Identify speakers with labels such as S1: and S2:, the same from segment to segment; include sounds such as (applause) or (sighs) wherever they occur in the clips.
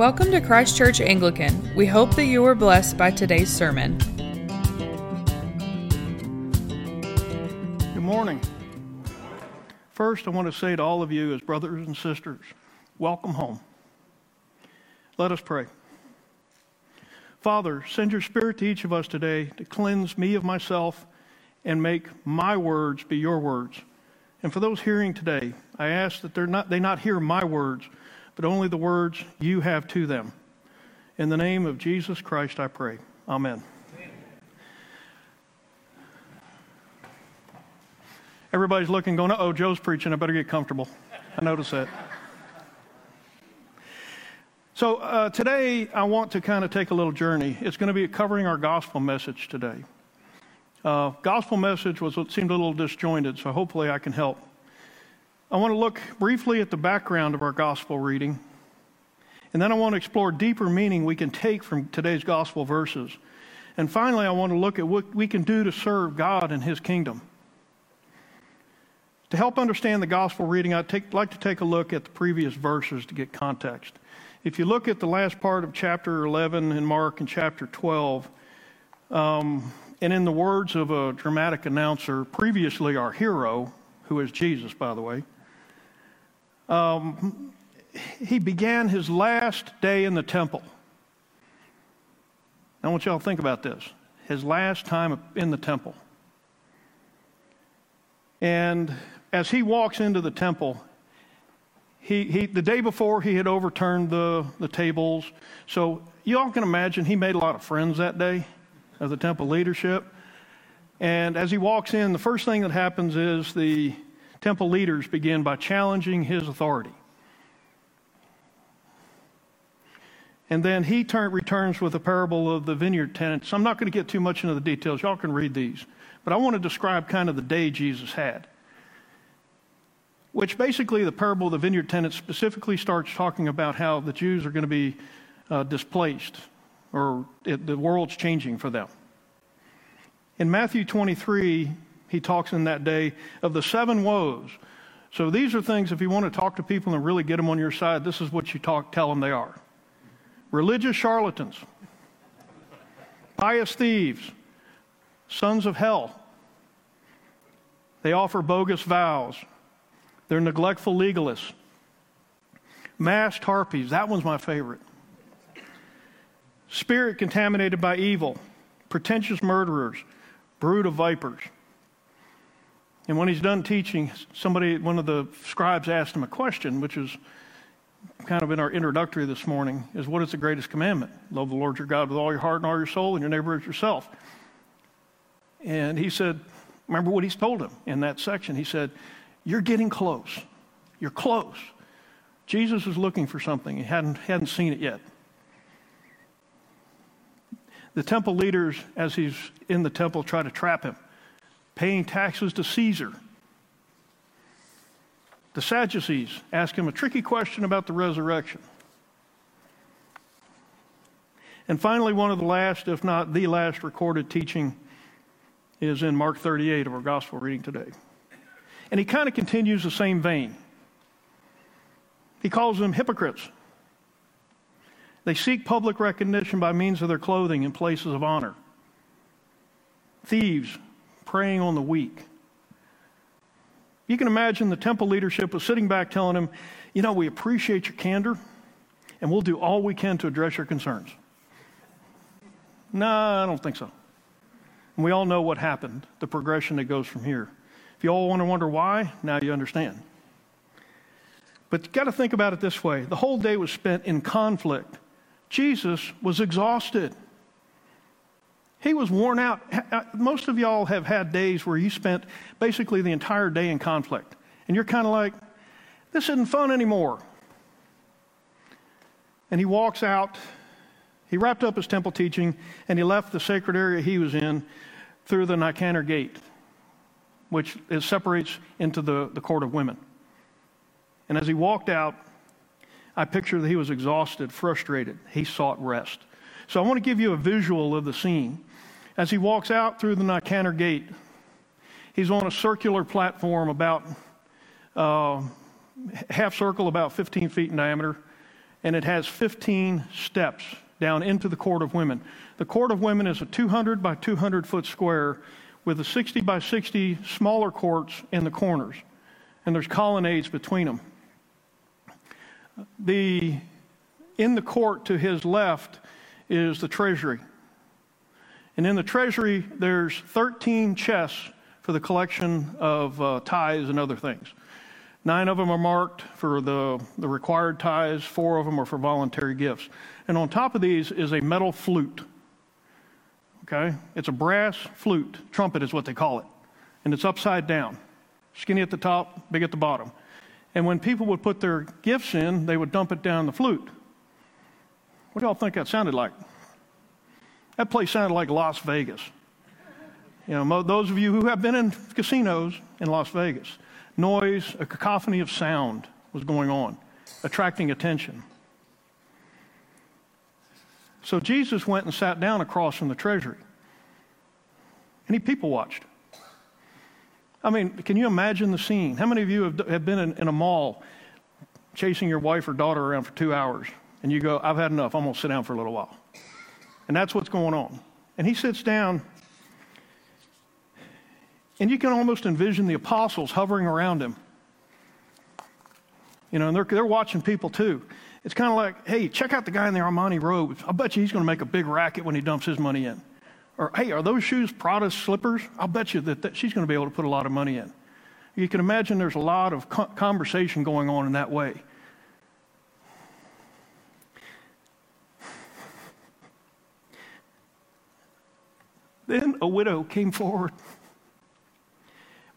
S1: Welcome to Christ Church Anglican. We hope that you were blessed by today's sermon.
S2: Good morning. First, I want to say to all of you, as brothers and sisters, welcome home. Let us pray. Father, send your Spirit to each of us today to cleanse me of myself and make my words be your words. And for those hearing today, I ask that not, they not hear my words, but only the words you have to them. In the name of Jesus Christ, I pray. Amen. Everybody's looking, going, oh, Joe's preaching. I better get comfortable. I notice that. So uh, today, I want to kind of take a little journey. It's going to be covering our gospel message today. Uh, gospel message was seemed a little disjointed, so hopefully I can help. I want to look briefly at the background of our gospel reading, and then I want to explore deeper meaning we can take from today's gospel verses. And finally, I want to look at what we can do to serve God and His kingdom. To help understand the gospel reading, I'd take, like to take a look at the previous verses to get context. If you look at the last part of chapter 11 in Mark and chapter 12, um, and in the words of a dramatic announcer, previously our hero, who is Jesus, by the way, um, he began his last day in the temple. I want y'all to think about this his last time in the temple. And as he walks into the temple, he, he, the day before he had overturned the, the tables. So you all can imagine he made a lot of friends that day of the temple leadership. And as he walks in, the first thing that happens is the temple leaders begin by challenging his authority. And then he turn, returns with a parable of the vineyard tenants. I'm not going to get too much into the details. Y'all can read these. But I want to describe kind of the day Jesus had. Which basically, the parable of the vineyard tenants specifically starts talking about how the Jews are going to be uh, displaced or it, the world's changing for them. In Matthew 23, he talks in that day of the seven woes. So these are things, if you want to talk to people and really get them on your side, this is what you talk, tell them they are religious charlatans, pious thieves, sons of hell. They offer bogus vows. They're neglectful legalists. Masked harpies, that one's my favorite. Spirit contaminated by evil, pretentious murderers, brood of vipers. And when he's done teaching, somebody, one of the scribes asked him a question, which is kind of in our introductory this morning, is what is the greatest commandment? Love the Lord your God with all your heart and all your soul, and your neighbor as yourself. And he said, remember what he's told him in that section. He said, You're getting close. You're close. Jesus is looking for something. He hadn't, hadn't seen it yet. The temple leaders, as he's in the temple, try to trap him, paying taxes to Caesar. The Sadducees ask him a tricky question about the resurrection. And finally, one of the last, if not the last, recorded teaching is in Mark 38 of our gospel reading today. And he kind of continues the same vein. He calls them hypocrites. They seek public recognition by means of their clothing in places of honor. Thieves preying on the weak. You can imagine the temple leadership was sitting back telling him, You know, we appreciate your candor, and we'll do all we can to address your concerns. No, I don't think so. And we all know what happened, the progression that goes from here. If you all want to wonder why, now you understand. But you got to think about it this way the whole day was spent in conflict Jesus was exhausted. He was worn out. Uh, most of y'all have had days where you spent basically the entire day in conflict. And you're kind of like, this isn't fun anymore. And he walks out. He wrapped up his temple teaching and he left the sacred area he was in through the Nicanor gate, which separates into the, the court of women. And as he walked out, I picture that he was exhausted, frustrated. He sought rest. So I want to give you a visual of the scene. As he walks out through the Nicanor gate, he's on a circular platform about uh, half circle, about 15 feet in diameter, and it has 15 steps down into the court of women. The court of women is a 200 by 200 foot square with a 60 by 60 smaller courts in the corners, and there's colonnades between them. The, in the court to his left is the treasury. And in the treasury, there's 13 chests for the collection of uh, tithes and other things. Nine of them are marked for the, the required tithes, four of them are for voluntary gifts. And on top of these is a metal flute. Okay? It's a brass flute. Trumpet is what they call it. And it's upside down. Skinny at the top, big at the bottom. And when people would put their gifts in, they would dump it down the flute. What do y'all think that sounded like? That place sounded like Las Vegas. You know, those of you who have been in casinos in Las Vegas, noise, a cacophony of sound was going on, attracting attention. So Jesus went and sat down across from the treasury. And he people watched. I mean, can you imagine the scene? How many of you have, have been in, in a mall chasing your wife or daughter around for two hours? And you go, I've had enough. I'm going to sit down for a little while. And that's what's going on. And he sits down, and you can almost envision the apostles hovering around him. You know, and they're, they're watching people too. It's kind of like, hey, check out the guy in the Armani robes. I bet you he's going to make a big racket when he dumps his money in. Or, hey, are those shoes Prada slippers? I'll bet you that, that she's going to be able to put a lot of money in. You can imagine there's a lot of conversation going on in that way. Then a widow came forward.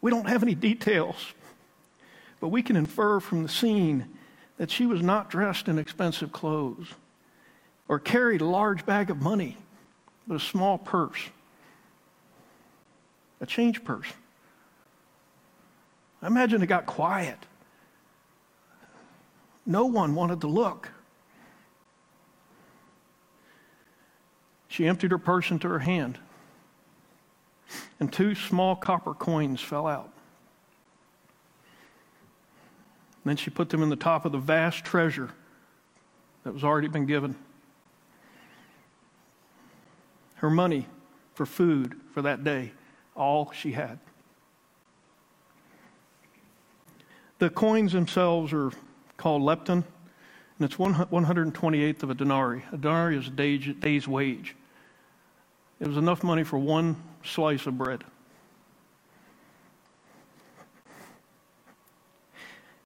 S2: We don't have any details, but we can infer from the scene that she was not dressed in expensive clothes or carried a large bag of money, but a small purse, a change purse. I imagine it got quiet. No one wanted to look. She emptied her purse into her hand, and two small copper coins fell out. Then she put them in the top of the vast treasure that was already been given. Her money for food for that day, all she had. The coins themselves are called lepton, and it's 128th of a denarii. A denarii is a day's wage. It was enough money for one slice of bread.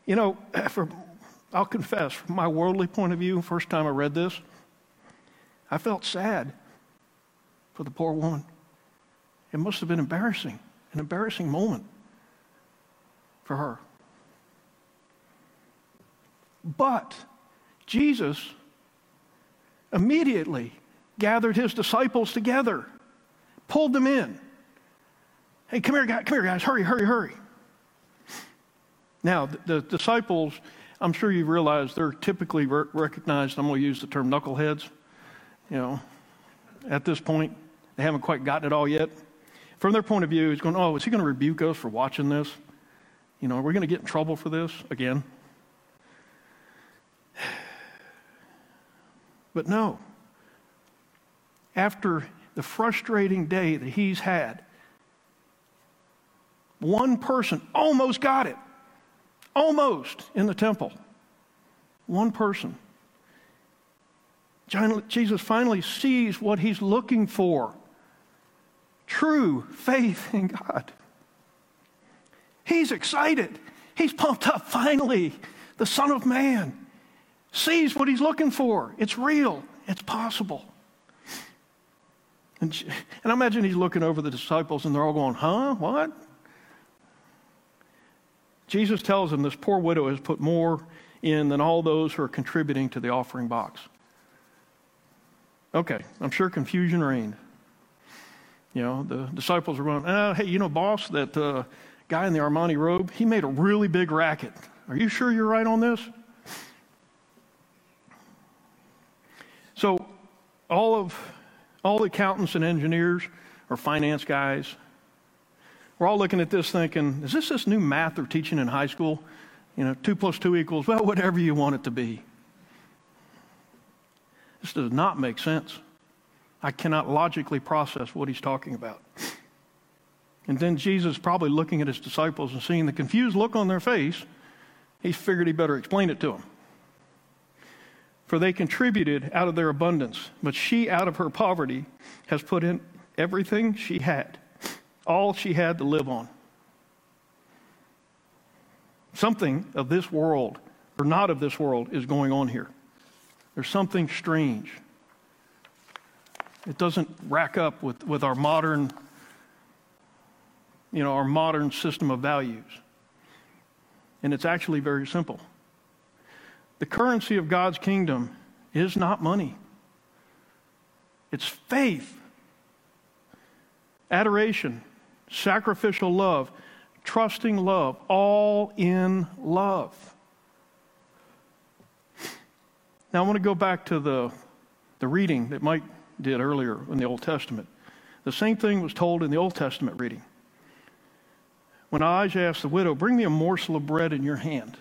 S2: You know, (clears throat) for, I'll confess, from my worldly point of view, first time I read this, I felt sad for the poor woman. It must have been embarrassing, an embarrassing moment for her. But Jesus immediately gathered his disciples together, pulled them in. Hey, come here, guys, come here, guys, hurry, hurry, hurry. Now, the, the disciples, I'm sure you realize they're typically re- recognized, I'm going to use the term knuckleheads. You know, at this point, they haven't quite gotten it all yet. From their point of view, he's going, Oh, is he going to rebuke us for watching this? You know, are we going to get in trouble for this again? (sighs) But no. After the frustrating day that he's had, one person almost got it almost in the temple. One person. Jesus finally sees what he's looking for true faith in God. He's excited. He's pumped up. Finally, the Son of Man sees what he's looking for. It's real, it's possible. And, and I imagine he's looking over the disciples and they're all going, Huh? What? Jesus tells them this poor widow has put more in than all those who are contributing to the offering box. Okay, I'm sure confusion reigned. You know, the disciples were going, oh, hey, you know, boss, that uh, guy in the Armani robe, he made a really big racket. Are you sure you're right on this? So, all of all accountants and engineers or finance guys, we're all looking at this thinking, is this this new math they're teaching in high school? You know, two plus two equals, well, whatever you want it to be. This does not make sense. I cannot logically process what he's talking about. And then Jesus, probably looking at his disciples and seeing the confused look on their face, he figured he better explain it to them. For they contributed out of their abundance, but she, out of her poverty, has put in everything she had, all she had to live on. Something of this world, or not of this world, is going on here. There's something strange. It doesn't rack up with, with our modern, you know, our modern system of values. And it's actually very simple. The currency of God's kingdom is not money, it's faith, adoration, sacrificial love, trusting love, all in love. Now, I want to go back to the, the reading that Mike did earlier in the Old Testament. The same thing was told in the Old Testament reading. When Elijah asked the widow, Bring me a morsel of bread in your hand.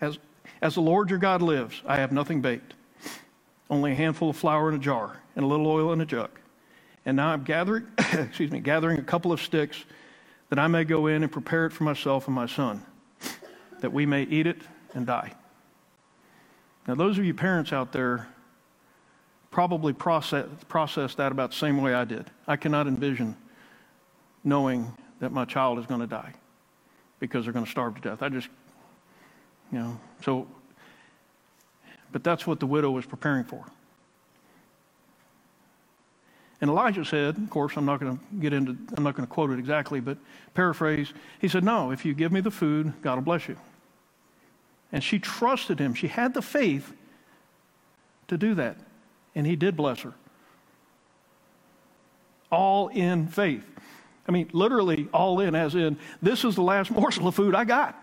S2: As, as the Lord your God lives, I have nothing baked, only a handful of flour in a jar and a little oil in a jug. And now I'm gathering, (coughs) excuse me, gathering a couple of sticks that I may go in and prepare it for myself and my son, that we may eat it and die. Now, those of you parents out there probably process, process that about the same way I did. I cannot envision knowing that my child is going to die because they're going to starve to death. I just, you know, so, but that's what the widow was preparing for. And Elijah said, of course, I'm not going to get into, I'm not going to quote it exactly, but paraphrase, he said, No, if you give me the food, God will bless you. And she trusted him. She had the faith to do that. And he did bless her. All in faith. I mean, literally all in, as in, this is the last (laughs) morsel of food I got.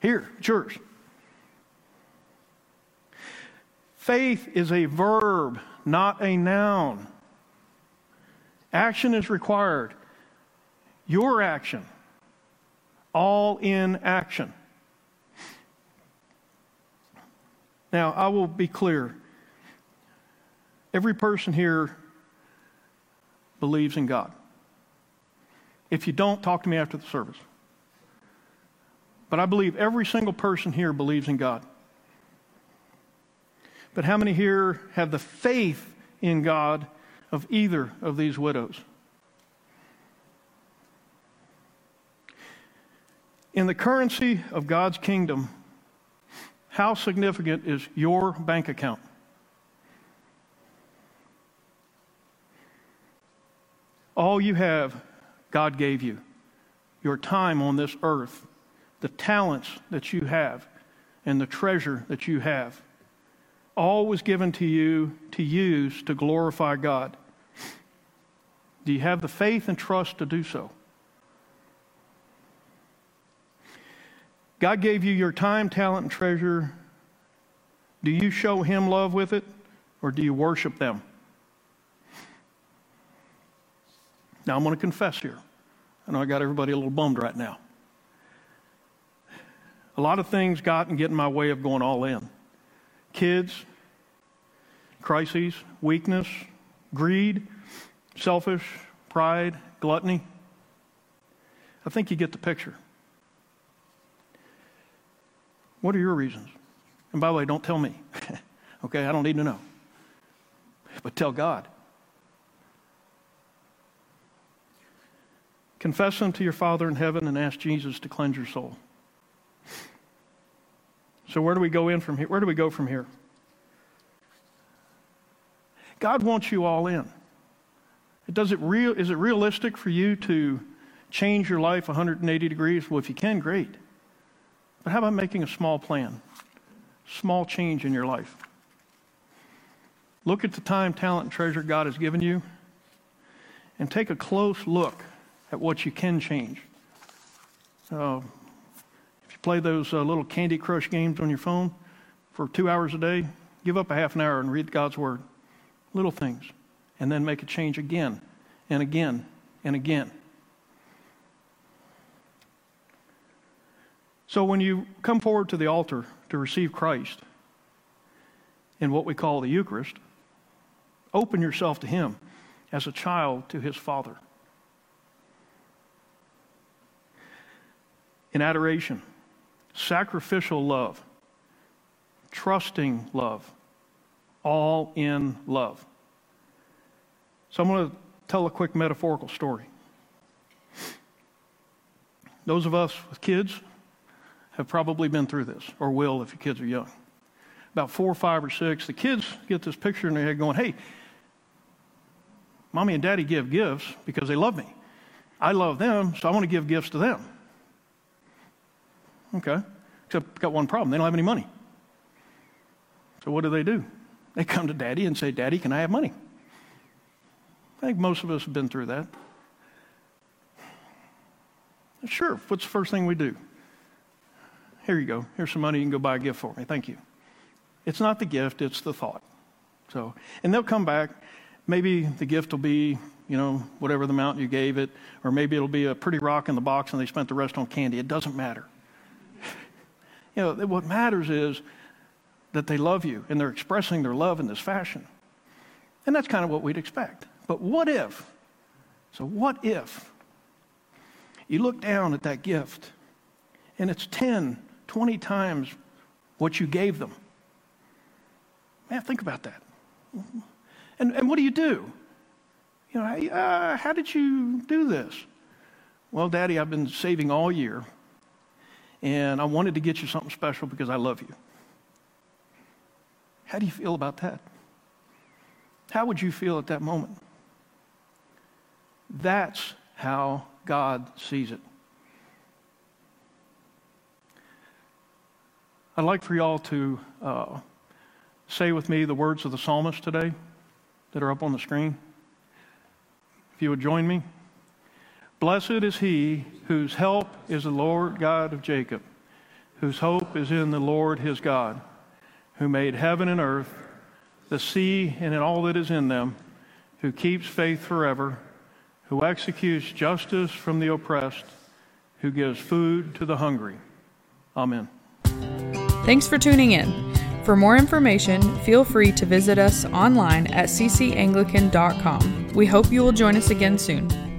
S2: Here, yours. Faith is a verb, not a noun. Action is required. Your action. All in action. Now, I will be clear. Every person here believes in God. If you don't, talk to me after the service. But I believe every single person here believes in God. But how many here have the faith in God of either of these widows? In the currency of God's kingdom, how significant is your bank account? All you have, God gave you. Your time on this earth, the talents that you have, and the treasure that you have. All was given to you to use to glorify God. Do you have the faith and trust to do so? God gave you your time, talent, and treasure. Do you show Him love with it, or do you worship them? Now, I'm going to confess here. I know I got everybody a little bummed right now. A lot of things got and get in my way of going all in kids, crises, weakness, greed, selfish, pride, gluttony. I think you get the picture. What are your reasons? And by the way, don't tell me. (laughs) okay, I don't need to know. But tell God. Confess them to your Father in heaven and ask Jesus to cleanse your soul. So where do we go in from here? Where do we go from here? God wants you all in. Does it real, is it realistic for you to change your life 180 degrees? Well, if you can, great. But how about making a small plan? Small change in your life. Look at the time, talent, and treasure God has given you and take a close look at what you can change. Uh, play those uh, little Candy Crush games on your phone for two hours a day, give up a half an hour and read God's Word. Little things. And then make a change again and again and again. So when you come forward to the altar to receive Christ in what we call the Eucharist, open yourself to Him as a child to His Father. In adoration, sacrificial love, trusting love, all in love. So I'm going to tell a quick metaphorical story. Those of us with kids have probably been through this, or will if your kids are young. About four, five, or six, the kids get this picture in their head going, hey, mommy and daddy give gifts because they love me. I love them, so I want to give gifts to them. Okay. Except got one problem. They don't have any money. So what do they do? They come to daddy and say, Daddy, can I have money? I think most of us have been through that. Sure, what's the first thing we do? Here you go. Here's some money. You can go buy a gift for me. Thank you. It's not the gift, it's the thought. So, and they'll come back. Maybe the gift will be, you know, whatever the amount you gave it, or maybe it'll be a pretty rock in the box and they spent the rest on candy. It doesn't matter. You know, what matters is that they love you and they're expressing their love in this fashion. And that's kind of what we'd expect. But what if? So, what if you look down at that gift and it's 10, 20 times what you gave them? Man, think about that. And, and what do you do? You know, uh, how did you do this? Well, Daddy, I've been saving all year, and I wanted to get you something special because I love you. How do you feel about that? How would you feel at that moment? That's how God sees it. I'd like for y'all to uh, say with me the words of the psalmist today that are up on the screen. If you would join me. Blessed is he whose help is the Lord God of Jacob, whose hope is in the Lord his God who made heaven and earth, the sea and all that is in them, who keeps faith forever, who executes justice from the oppressed, who gives food to the hungry. Amen.
S1: Thanks for tuning in. For more information, feel free to visit us online at ccanglican.com. We hope you will join us again soon.